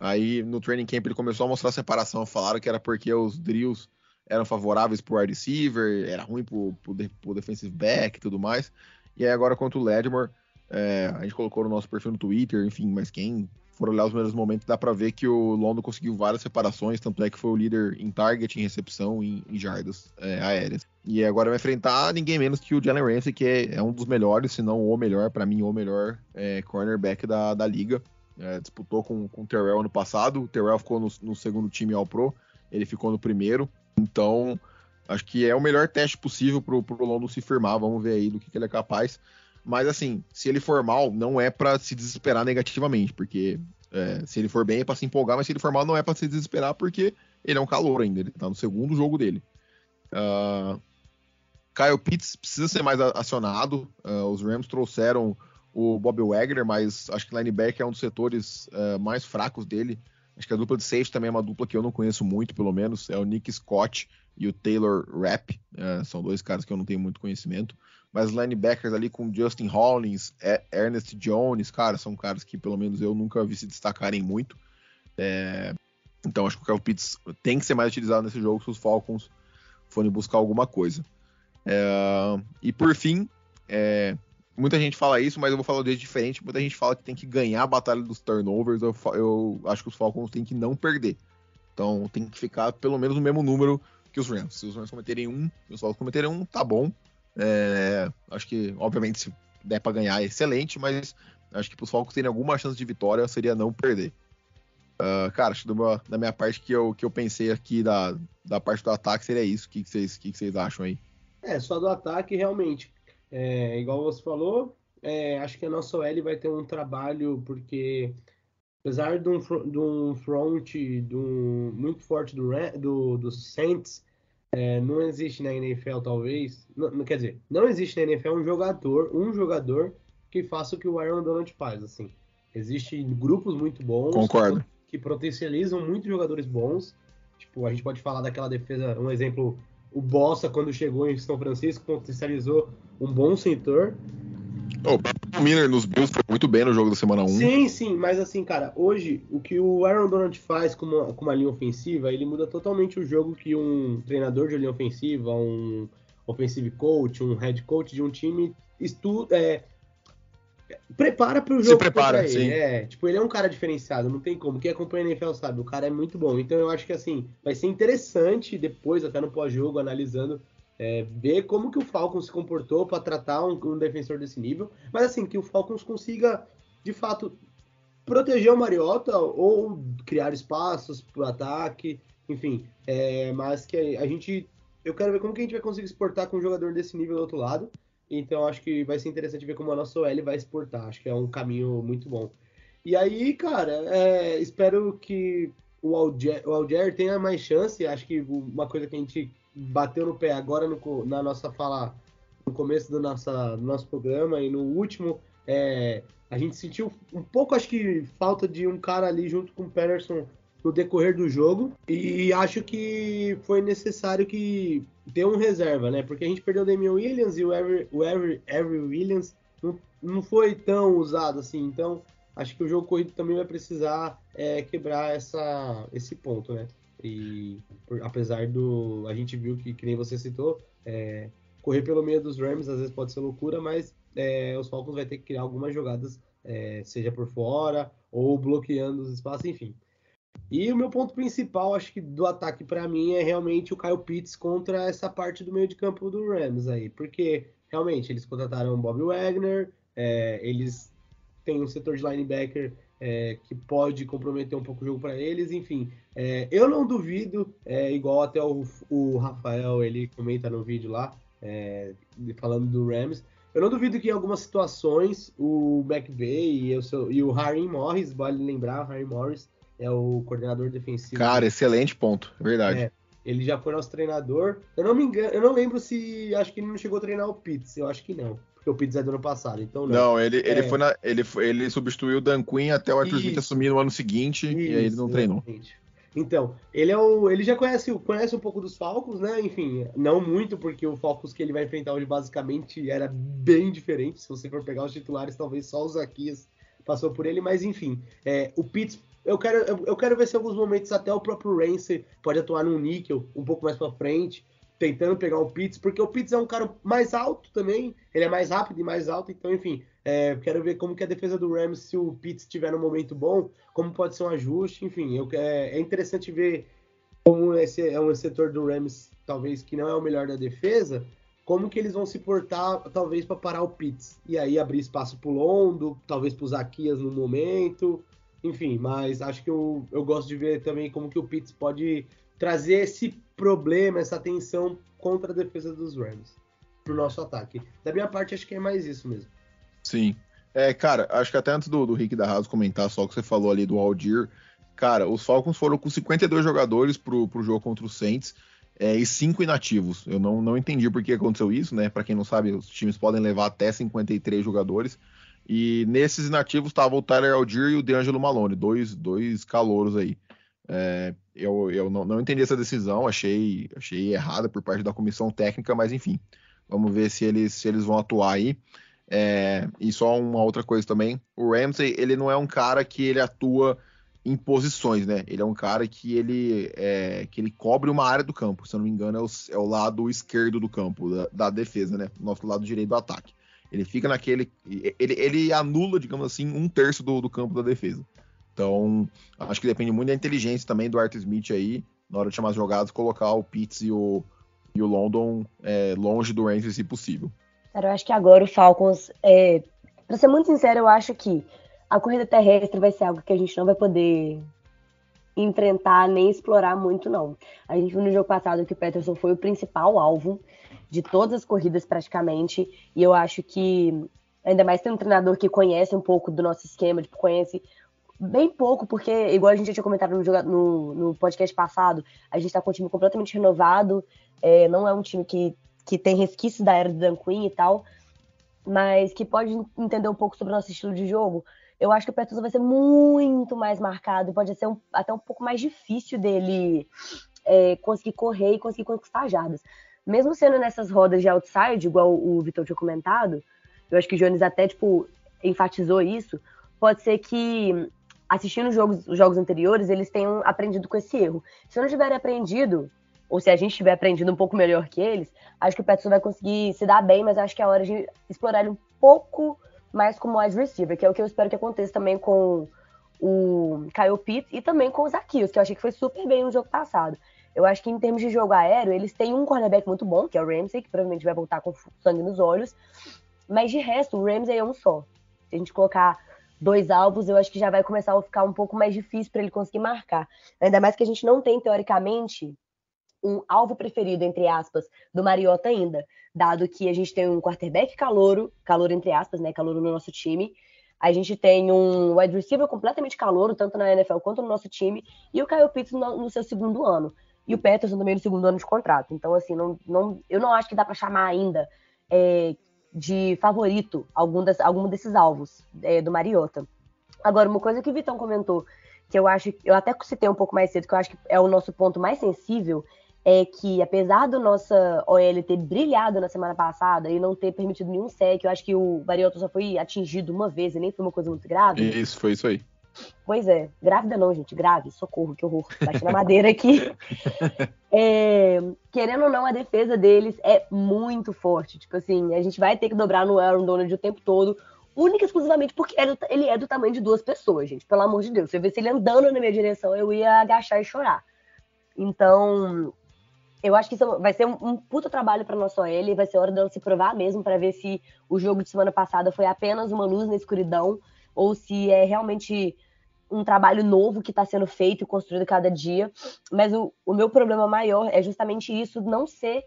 Aí no training camp ele começou a mostrar a separação, falaram que era porque os drills eram favoráveis pro wide receiver, era ruim pro, pro, pro defensive back e tudo mais. E aí agora contra o Ledmore, é, a gente colocou no nosso perfil no Twitter, enfim, mas quem for olhar os primeiros momentos dá para ver que o London conseguiu várias separações, tanto é que foi o líder em target, em recepção, em, em jardas é, aéreas. E agora vai enfrentar ninguém menos que o Jalen Ramsey, que é, é um dos melhores, se não o melhor, para mim o melhor é, cornerback da, da liga. É, disputou com, com o Terrell ano passado, o Terrell ficou no, no segundo time All Pro, ele ficou no primeiro. Então, acho que é o melhor teste possível pro, pro London se firmar. Vamos ver aí do que, que ele é capaz. Mas, assim, se ele for mal, não é para se desesperar negativamente, porque é, se ele for bem é para se empolgar, mas se ele for mal, não é para se desesperar, porque ele é um calor ainda. Ele tá no segundo jogo dele. Uh, Kyle Pitts precisa ser mais acionado. Uh, os Rams trouxeram o Bob Wagner, mas acho que linebacker é um dos setores uh, mais fracos dele. Acho que a dupla de safety também é uma dupla que eu não conheço muito, pelo menos. É o Nick Scott e o Taylor Rapp. É, são dois caras que eu não tenho muito conhecimento. Mas linebackers ali com Justin Hollins, Ernest Jones, cara, são caras que pelo menos eu nunca vi se destacarem muito. É, então acho que o Kyle Pitts tem que ser mais utilizado nesse jogo se os Falcons forem buscar alguma coisa. É, e por fim, é, muita gente fala isso, mas eu vou falar de jeito diferente. Muita gente fala que tem que ganhar a batalha dos turnovers. Eu, eu, acho que os Falcons têm que não perder. Então tem que ficar pelo menos no mesmo número que os Rams. Se os Rams cometerem um, se os Falcons cometerem um, tá bom. É, acho que, obviamente, se der para ganhar, é excelente, mas acho que para os Falcons terem alguma chance de vitória seria não perder. Uh, cara, acho que da minha parte que eu, que eu pensei aqui da, da parte do ataque seria isso. O que, vocês, que, que vocês acham aí? É, só do ataque, realmente. É, igual você falou, é, acho que a nossa OL vai ter um trabalho, porque apesar de um, de um front de um, muito forte do, do, do Saints, é, não existe na NFL, talvez. Não, quer dizer, não existe na NFL um jogador, um jogador que faça o que o Aaron Donald faz. Assim, existem grupos muito bons. Concordo. Que, que potencializam muitos jogadores bons. Tipo, a gente pode falar daquela defesa, um exemplo o Bossa, quando chegou em São Francisco, potencializou um bom setor. Oh, o Miller nos Bills foi muito bem no jogo da semana 1. Sim, sim, mas assim, cara, hoje o que o Aaron Donald faz com uma, com uma linha ofensiva, ele muda totalmente o jogo que um treinador de linha ofensiva, um offensive coach, um head coach de um time estuda, é, prepara para o jogo. Se prepara, sim. É, tipo, ele é um cara diferenciado, não tem como. Quem acompanha a NFL sabe, o cara é muito bom. Então eu acho que assim, vai ser interessante depois, até no pós-jogo, analisando, é, ver como que o Falcons se comportou para tratar um, um, defensor desse nível. Mas assim, que o Falcons consiga, de fato, proteger o Mariota ou criar espaços para o ataque, enfim. É, mas que a, a gente. Eu quero ver como que a gente vai conseguir exportar com um jogador desse nível do outro lado. Então acho que vai ser interessante ver como a nossa OL vai exportar. Acho que é um caminho muito bom. E aí, cara, é, espero que o Alger, o Alger tenha mais chance. Acho que uma coisa que a gente bateu no pé agora no, na nossa fala no começo do, nossa, do nosso programa e no último, é, a gente sentiu um pouco, acho que, falta de um cara ali junto com o Patterson no decorrer do jogo. E acho que foi necessário que ter um reserva, né? Porque a gente perdeu o Damian Williams e o Avery, o Williams não, não foi tão usado assim. Então, acho que o jogo corrido também vai precisar é, quebrar essa, esse ponto, né? E por, apesar do. A gente viu que, que nem você citou, é, correr pelo meio dos Rams às vezes pode ser loucura, mas é, os Falcons vai ter que criar algumas jogadas, é, seja por fora ou bloqueando os espaços, enfim. E o meu ponto principal, acho que do ataque para mim é realmente o Kyle Pitts contra essa parte do meio de campo do Rams aí, porque realmente, eles contrataram o Bob Wagner, é, eles têm um setor de linebacker é, que pode comprometer um pouco o jogo para eles, enfim. É, eu não duvido, é, igual até o, o, Rafael ele comenta no vídeo lá, é, falando do Rams, eu não duvido que em algumas situações o McVay e seu, e o Harry Morris, vale lembrar, o Harry Morris é o coordenador defensivo. Cara, excelente ponto, é verdade. É, ele já foi nosso treinador. Eu não me engano, eu não lembro se acho que ele não chegou a treinar o Pitts, eu acho que não porque o Pitts é do ano passado, então não. Não, ele, ele, é. foi na, ele, ele substituiu o Dan Quinn até o Arthur Smith assumir no ano seguinte Isso, e aí ele não treinou. Então, ele é o, ele já conhece, conhece um pouco dos Falcons, né? Enfim, não muito, porque o Falcons que ele vai enfrentar hoje basicamente era bem diferente. Se você for pegar os titulares, talvez só o Zaquias passou por ele, mas enfim, é, o Pitts eu quero, eu, quero ver se em alguns momentos até o próprio Ramsey pode atuar no níquel um pouco mais para frente tentando pegar o Pitts, porque o Pitts é um cara mais alto também, ele é mais rápido e mais alto, então, enfim, é, quero ver como que a defesa do Rams, se o Pitts estiver num momento bom, como pode ser um ajuste, enfim, eu, é, é interessante ver como esse é um setor do Rams, talvez, que não é o melhor da defesa, como que eles vão se portar, talvez, para parar o Pitts, e aí abrir espaço para o Londo, talvez para o Zaquias no momento, enfim, mas acho que eu, eu gosto de ver também como que o Pitts pode trazer esse problema, essa tensão contra a defesa dos Rams pro nosso ataque. Da minha parte, acho que é mais isso mesmo. Sim. É, cara, acho que até antes do, do Rick da Raso comentar só o que você falou ali do Aldir, cara, os Falcons foram com 52 jogadores pro, pro jogo contra os Saints é, e cinco inativos. Eu não, não entendi por que aconteceu isso, né? Para quem não sabe, os times podem levar até 53 jogadores. E nesses inativos estavam o Tyler Aldir e o DeAngelo Malone, dois, dois calouros aí. É, eu eu não, não, entendi essa decisão, achei, achei errada por parte da comissão técnica, mas enfim, vamos ver se eles, se eles vão atuar aí. É, e só uma outra coisa também, o Ramsey, ele não é um cara que ele atua em posições, né? Ele é um cara que ele, é, que ele cobre uma área do campo, se eu não me engano, é o, é o lado esquerdo do campo, da, da, defesa, né? Nosso lado direito do ataque. Ele fica naquele. Ele, ele anula, digamos assim, um terço do, do campo da defesa. Então, acho que depende muito da inteligência também do Art Smith aí, na hora de chamar as jogadas, colocar o Pitts e o, e o London é, longe do Ramsey, se possível. Cara, eu acho que agora o Falcons, é, pra ser muito sincero, eu acho que a corrida terrestre vai ser algo que a gente não vai poder enfrentar nem explorar muito, não. A gente viu no jogo passado que o Peterson foi o principal alvo de todas as corridas praticamente, e eu acho que ainda mais tem um treinador que conhece um pouco do nosso esquema, tipo, conhece bem pouco, porque, igual a gente já tinha comentado no, no, no podcast passado, a gente está com um time completamente renovado, é, não é um time que, que tem resquícios da era do Dan Quinn e tal, mas que pode entender um pouco sobre o nosso estilo de jogo. Eu acho que o Petusa vai ser muito mais marcado, pode ser um, até um pouco mais difícil dele é, conseguir correr e conseguir conquistar jardas. Mesmo sendo nessas rodas de outside, igual o Vitor tinha comentado, eu acho que o Jones até, tipo, enfatizou isso, pode ser que assistindo os jogos, os jogos anteriores, eles tenham aprendido com esse erro. Se não tiverem aprendido, ou se a gente tiver aprendido um pouco melhor que eles, acho que o Petson vai conseguir se dar bem, mas acho que é hora de explorar ele um pouco mais como wide receiver, que é o que eu espero que aconteça também com o Kyle Pitts e também com o Zaquios, que eu achei que foi super bem no jogo passado. Eu acho que em termos de jogo aéreo, eles têm um cornerback muito bom, que é o Ramsey, que provavelmente vai voltar com sangue nos olhos. Mas de resto, o Ramsey é um só. Se a gente colocar dois alvos, eu acho que já vai começar a ficar um pouco mais difícil para ele conseguir marcar. Ainda mais que a gente não tem, teoricamente, um alvo preferido, entre aspas, do Mariota ainda, dado que a gente tem um quarterback calouro, calouro entre aspas, né, calouro no nosso time, a gente tem um wide receiver completamente calouro, tanto na NFL quanto no nosso time, e o Kyle Pitts no, no seu segundo ano, e o Peterson também no segundo ano de contrato. Então, assim, não, não, eu não acho que dá para chamar ainda é, de favorito algum, das, algum desses alvos é, do Mariota. Agora, uma coisa que o Vitão comentou, que eu acho, eu até citei um pouco mais cedo, que eu acho que é o nosso ponto mais sensível, é que apesar do nossa OL ter brilhado na semana passada e não ter permitido nenhum sec, eu acho que o Mariota só foi atingido uma vez e nem foi uma coisa muito grave. Isso, foi isso aí. Pois é, grávida não, gente, grave, socorro, que horror, bati na madeira aqui. *laughs* É, querendo ou não, a defesa deles é muito forte. Tipo assim, a gente vai ter que dobrar no Aaron Donald o tempo todo, única e exclusivamente porque ele é do tamanho de duas pessoas, gente. Pelo amor de Deus. Se eu visse ele andando na minha direção, eu ia agachar e chorar. Então, Eu acho que isso vai ser um, um puta trabalho para nossa OL, vai ser hora dela se provar mesmo para ver se o jogo de semana passada foi apenas uma luz na escuridão ou se é realmente um trabalho novo que está sendo feito e construído cada dia. Mas o, o meu problema maior é justamente isso não ser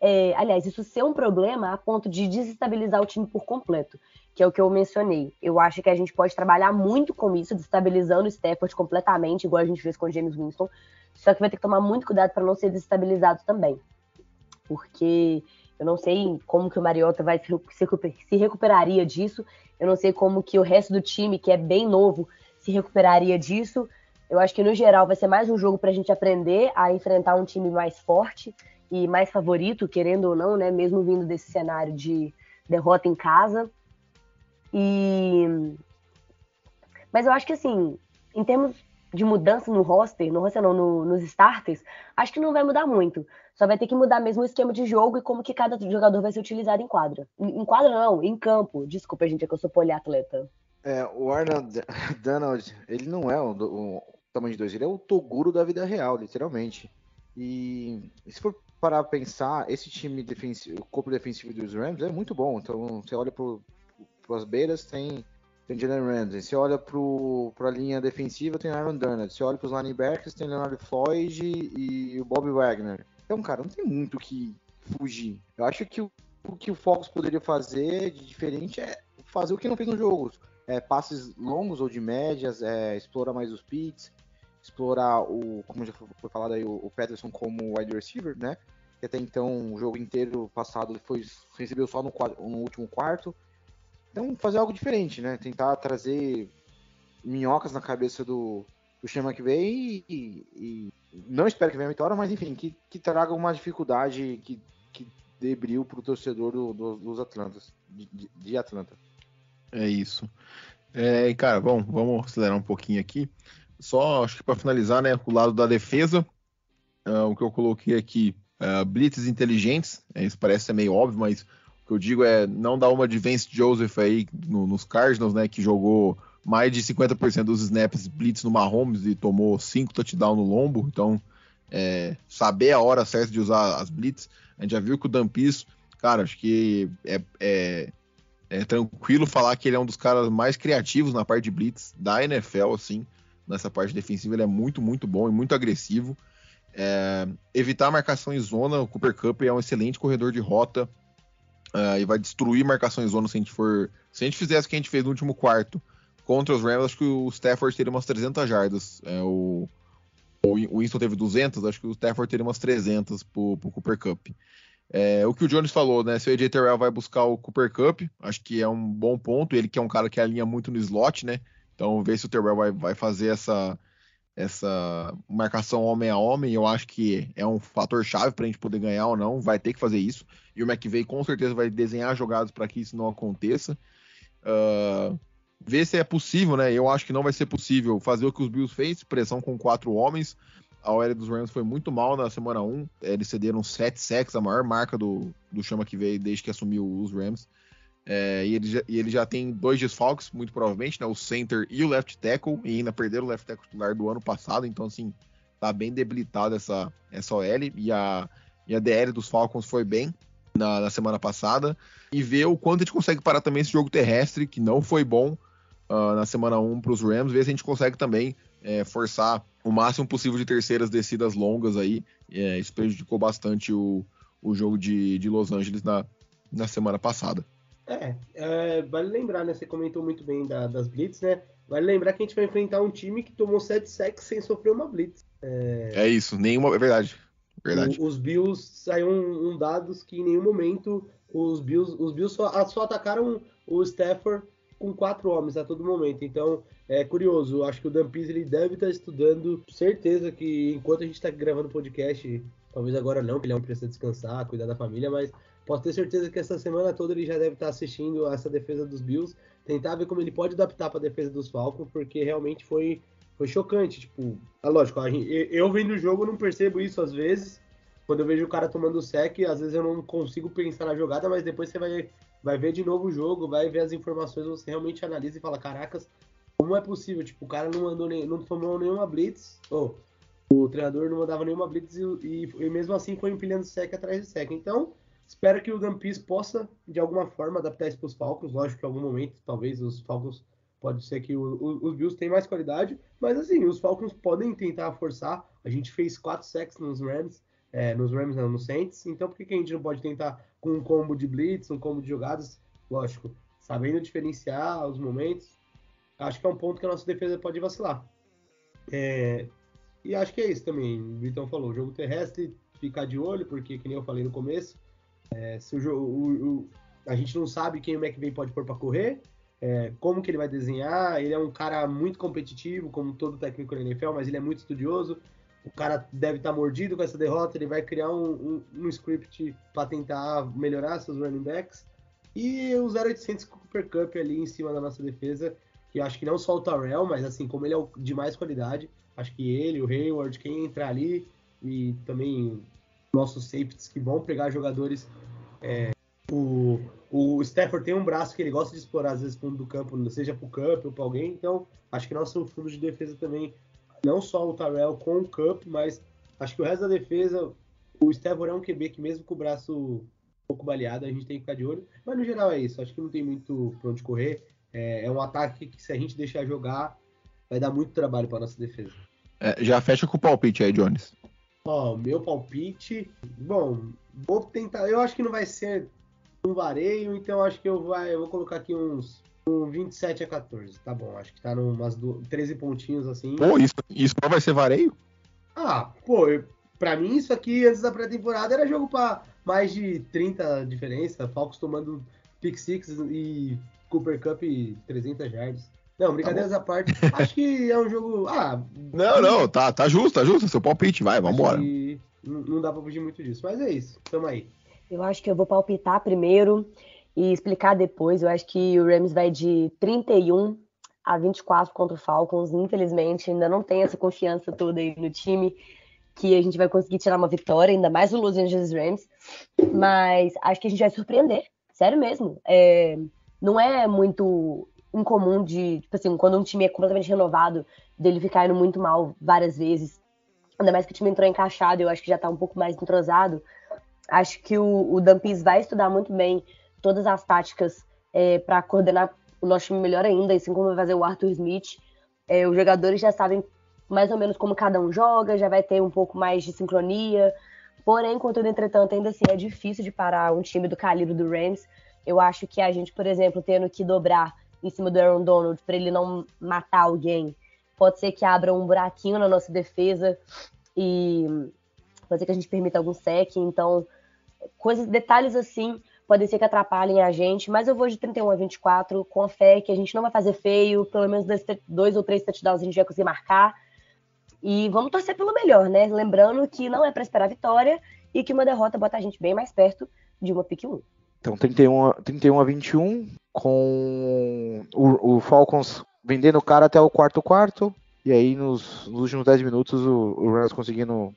é, aliás, isso ser um problema a ponto de desestabilizar o time por completo, que é o que eu mencionei. Eu acho que a gente pode trabalhar muito com isso, destabilizando o Stafford completamente, igual a gente fez com o James Winston, só que vai ter que tomar muito cuidado para não ser desestabilizado também. Porque eu não sei como que o Mariota vai se recuperaria disso, eu não sei como que o resto do time, que é bem novo, se recuperaria disso. Eu acho que no geral vai ser mais um jogo para a gente aprender a enfrentar um time mais forte e mais favorito, querendo ou não, né? Mesmo vindo desse cenário de derrota em casa. E mas eu acho que assim, em termos de mudança no roster, no roster não, no, nos starters, acho que não vai mudar muito. Só vai ter que mudar mesmo o esquema de jogo e como que cada jogador vai ser utilizado em quadra. Em, quadra não, em campo. Desculpa, gente, é que eu sou poliatleta. É, o Arnold Donald, ele não é o, o tamanho de dois, ele é o Toguro da vida real, literalmente. E, se for parar pra pensar, esse time defensivo, o corpo defensivo dos Rams é muito bom. Então, você olha para as beiras, tem, tem Jalen Ramsey. Você olha para a linha defensiva, tem Aaron Donald. Você olha para os linebackers, tem Leonard Floyd e, e o Bob Wagner. Então, cara, não tem muito o que fugir. Eu acho que o, o que o Fox poderia fazer de diferente é fazer o que não fez nos jogos. É, passes longos ou de médias, é, explorar mais os pits, explorar o, como já foi falado aí, o, Peterson como wide receiver, né? Que até então o jogo inteiro passado foi recebeu só no, no último quarto. Então fazer algo diferente, né? Tentar trazer minhocas na cabeça do, do Chama que vem e, e, não espero que venha a vitória, mas enfim, que, que traga uma dificuldade que, que dê brilho pro torcedor do, do, dos Atlantas, de, de, Atlanta. É isso. É, cara, bom, vamos acelerar um pouquinho aqui. Só, acho que para finalizar, né, o lado da defesa, uh, o que eu coloquei aqui, uh, inteligentes, é, isso parece meio óbvio, mas o que eu digo é não dar uma de Vance Joseph aí no, nos Cardinals, né, que jogou mais de 50% dos snaps blitz no Mahomes e tomou 5 touchdowns no lombo, então é, saber a hora certa de usar as blitz, a gente já viu que o Dampis, cara, acho que é, é, é tranquilo falar que ele é um dos caras mais criativos na parte de blitz da NFL, assim, nessa parte defensiva, ele é muito, muito bom e muito agressivo. É, evitar marcação em zona, o Cooper Cup é um excelente corredor de rota é, e vai destruir marcação em zona se a gente for. Se a gente fizesse o que a gente fez no último quarto contra os Rams, acho que o Stafford teria umas 300 jardas. É, o, o Winston teve 200, acho que o Stafford teria umas 300 pro, pro Cooper Cup. É, o que o Jones falou, né? Se o AJ Terrell vai buscar o Cooper Cup, acho que é um bom ponto. Ele que é um cara que alinha muito no slot, né? Então, ver se o Terrell vai, vai fazer essa, essa marcação homem a homem, eu acho que é um fator chave para a gente poder ganhar ou não. Vai ter que fazer isso. E o McVay com certeza vai desenhar jogadas para que isso não aconteça. Uh, ver se é possível, né? Eu acho que não vai ser possível fazer o que os Bills fez, pressão com quatro homens. A OL dos Rams foi muito mal na semana 1. Eles cederam 7 sacks, a maior marca do, do chama que veio desde que assumiu os Rams. É, e, ele já, e, ele já, tem dois desfalques, muito provavelmente, né? O center e o left tackle, e ainda perderam o left tackle titular do ano passado, então assim, tá bem debilitada essa, essa OL. E a, e a DL dos Falcons foi bem na, na, semana passada. E ver o quanto a gente consegue parar também esse jogo terrestre, que não foi bom uh, na semana 1 para os Rams, ver se a gente consegue também é, forçar o máximo possível de terceiras descidas longas aí. É, isso prejudicou bastante o, o jogo de, de Los Angeles na, na semana passada. É, é, vale lembrar, né? Você comentou muito bem da, das blitz, né? Vale lembrar que a gente vai enfrentar um time que tomou 7 sacks sem sofrer uma blitz. É, é isso, nenhuma. É verdade. verdade. O, os Bills saiu um, um, dados que em nenhum momento os Bills, os Bills só, só atacaram o Stafford com quatro homens a todo momento. Então, é curioso. Acho que o Dan ele deve estar estudando. Certeza que enquanto a gente está gravando o podcast, talvez agora não, que ele é um precisa descansar, cuidar da família, mas Posso ter certeza que essa semana toda ele já deve estar assistindo essa defesa dos Bills, tentar ver como ele pode adaptar para a defesa dos Falcons, porque realmente foi, foi chocante. Tipo, é lógico, gente, eu vendo o jogo não percebo isso às vezes. Quando eu vejo o cara tomando sec, às vezes eu não consigo pensar na jogada, mas depois você vai, vai ver de novo o jogo, vai ver as informações, você realmente analisa e fala, caracas, como é possível? Tipo, o cara não andou nem, não tomou nenhuma blitz, ou O treinador não mandava nenhuma blitz e, e, e mesmo assim foi empilhando sec atrás de sec. Então, espero que o Dampis possa, de alguma forma, adaptar isso para os Falcons. Lógico que em algum momento, talvez os Falcons, pode ser que o, o, os Bills tenham mais qualidade, mas assim, os Falcons podem tentar forçar. A gente fez quatro sacks nos Rams, é, nos Rams não, nos Saints, então por que, que a gente não pode tentar com um combo de blitz, um combo de jogadas? Lógico, sabendo diferenciar os momentos, acho que é um ponto que a nossa defesa pode vacilar. É, e acho que é isso também. O Vitão falou: jogo terrestre, ficar de olho, porque, que nem eu falei no começo, é, se o, jogo, o, o, a gente não sabe quem o McVay pode pôr para correr, é, como que ele vai desenhar. Ele é um cara muito competitivo, como todo técnico da NFL, mas ele é muito estudioso. O cara deve estar tá mordido com essa derrota, ele vai criar um, um, um script para tentar melhorar seus running backs. E o 0800 Cooper Cup ali em cima da nossa defesa, que acho que não só o Tarell, mas assim, como ele é de mais qualidade, acho que ele, o Hayward, quem entrar ali, e também nossos safeties que vão pegar jogadores. É, o, o Stafford tem um braço que ele gosta de explorar, às vezes, fundo do campo, seja para o campo ou para alguém, então acho que nosso fundo de defesa também, não só o Tarell com o Cup, mas acho que o resto da defesa, o Stafford é um QB que mesmo com o braço um pouco baleado, a gente tem que ficar de olho, mas no geral é isso, acho que não tem muito para onde correr, é, é um ataque que se a gente deixar jogar, vai dar muito trabalho para nossa defesa. É, já fecha com o palpite aí, Jones. Ó, meu palpite. Bom, vou tentar. Eu acho que não vai ser um vareio, então acho que eu, vai, eu vou colocar aqui uns um 27 a 14. Tá bom, acho que tá umas 13 pontinhos assim. Pô, isso, isso não vai ser vareio? Ah, pô, eu, pra mim isso aqui antes da pré-temporada era jogo pra mais de 30 diferença. Falcos tomando pick six e Cooper Cup 300 yards. Não, brincadeiras tá à parte. Acho que é um jogo. Ah. Não, não, tá, tá justo, tá justo. Seu palpite, vai, vambora. Não dá pra fugir muito disso. Mas é isso. Tamo aí. Eu acho que eu vou palpitar primeiro e explicar depois. Eu acho que o Rams vai de 31 a 24 contra o Falcons. Infelizmente, ainda não tem essa confiança toda aí no time que a gente vai conseguir tirar uma vitória, ainda mais o Los Angeles Rams. Mas acho que a gente vai surpreender. Sério mesmo. É, não é muito incomum de, tipo assim, quando um time é completamente renovado, dele ficar indo muito mal várias vezes. Ainda mais que o time entrou encaixado, eu acho que já tá um pouco mais entrosado. Acho que o, o Dampis vai estudar muito bem todas as táticas é, para coordenar o nosso time melhor ainda, assim como vai fazer o Arthur Smith. É, os jogadores já sabem mais ou menos como cada um joga, já vai ter um pouco mais de sincronia. Porém, contudo, entretanto, ainda assim é difícil de parar um time do calibre do Rams. Eu acho que a gente, por exemplo, tendo que dobrar em cima do Aaron Donald para ele não matar alguém, pode ser que abra um buraquinho na nossa defesa e pode ser que a gente permita algum sec. Então, coisas, detalhes assim podem ser que atrapalhem a gente, mas eu vou de 31 a 24 com a fé que a gente não vai fazer feio, pelo menos dois, dois ou três touchdowns a gente vai conseguir marcar. E vamos torcer pelo melhor, né? Lembrando que não é para esperar vitória e que uma derrota bota a gente bem mais perto de uma pick 1. Então, 31, 31 a 21, com o, o, Falcons vendendo o cara até o quarto quarto. E aí, nos, nos últimos 10 minutos, o, o Rams conseguindo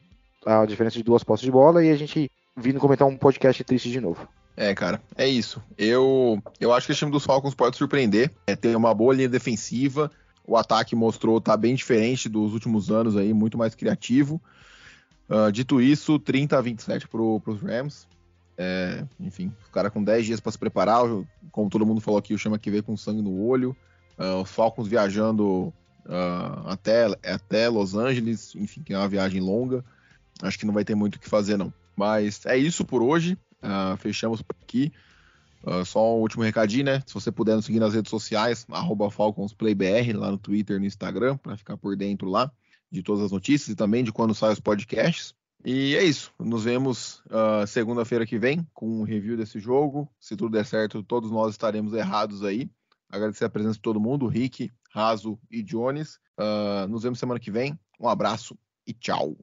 a diferença de duas postas de bola e a gente vindo comentar um podcast triste de novo. É, cara, é isso. Eu, eu acho que o time dos Falcons pode surpreender. É, tem uma boa linha defensiva. O ataque mostrou tá bem diferente dos últimos anos aí, muito mais criativo. Uh, dito isso, 30 a 27 para os Rams. É, enfim, o cara com 10 dias para se preparar, como todo mundo falou aqui, o chama que veio com sangue no olho. Uh, os Falcons viajando uh, até, até Los Angeles, enfim, que é uma viagem longa. Acho que não vai ter muito o que fazer, não. Mas é isso por hoje. Uh, fechamos por aqui. só um último recadinho, né? Se você puder nos seguir nas redes sociais, FalconsPlayBR, lá no Twitter no Instagram, para ficar por dentro lá de todas as notícias e também de quando saem os podcasts. E é isso. Nos vemos uh, segunda-feira que vem com um review desse jogo. Se tudo der certo, todos nós estaremos errados aí. Agradecer a presença de todo mundo, Rick, Raso e Jones. Uh, nos vemos semana que vem. Um abraço e tchau.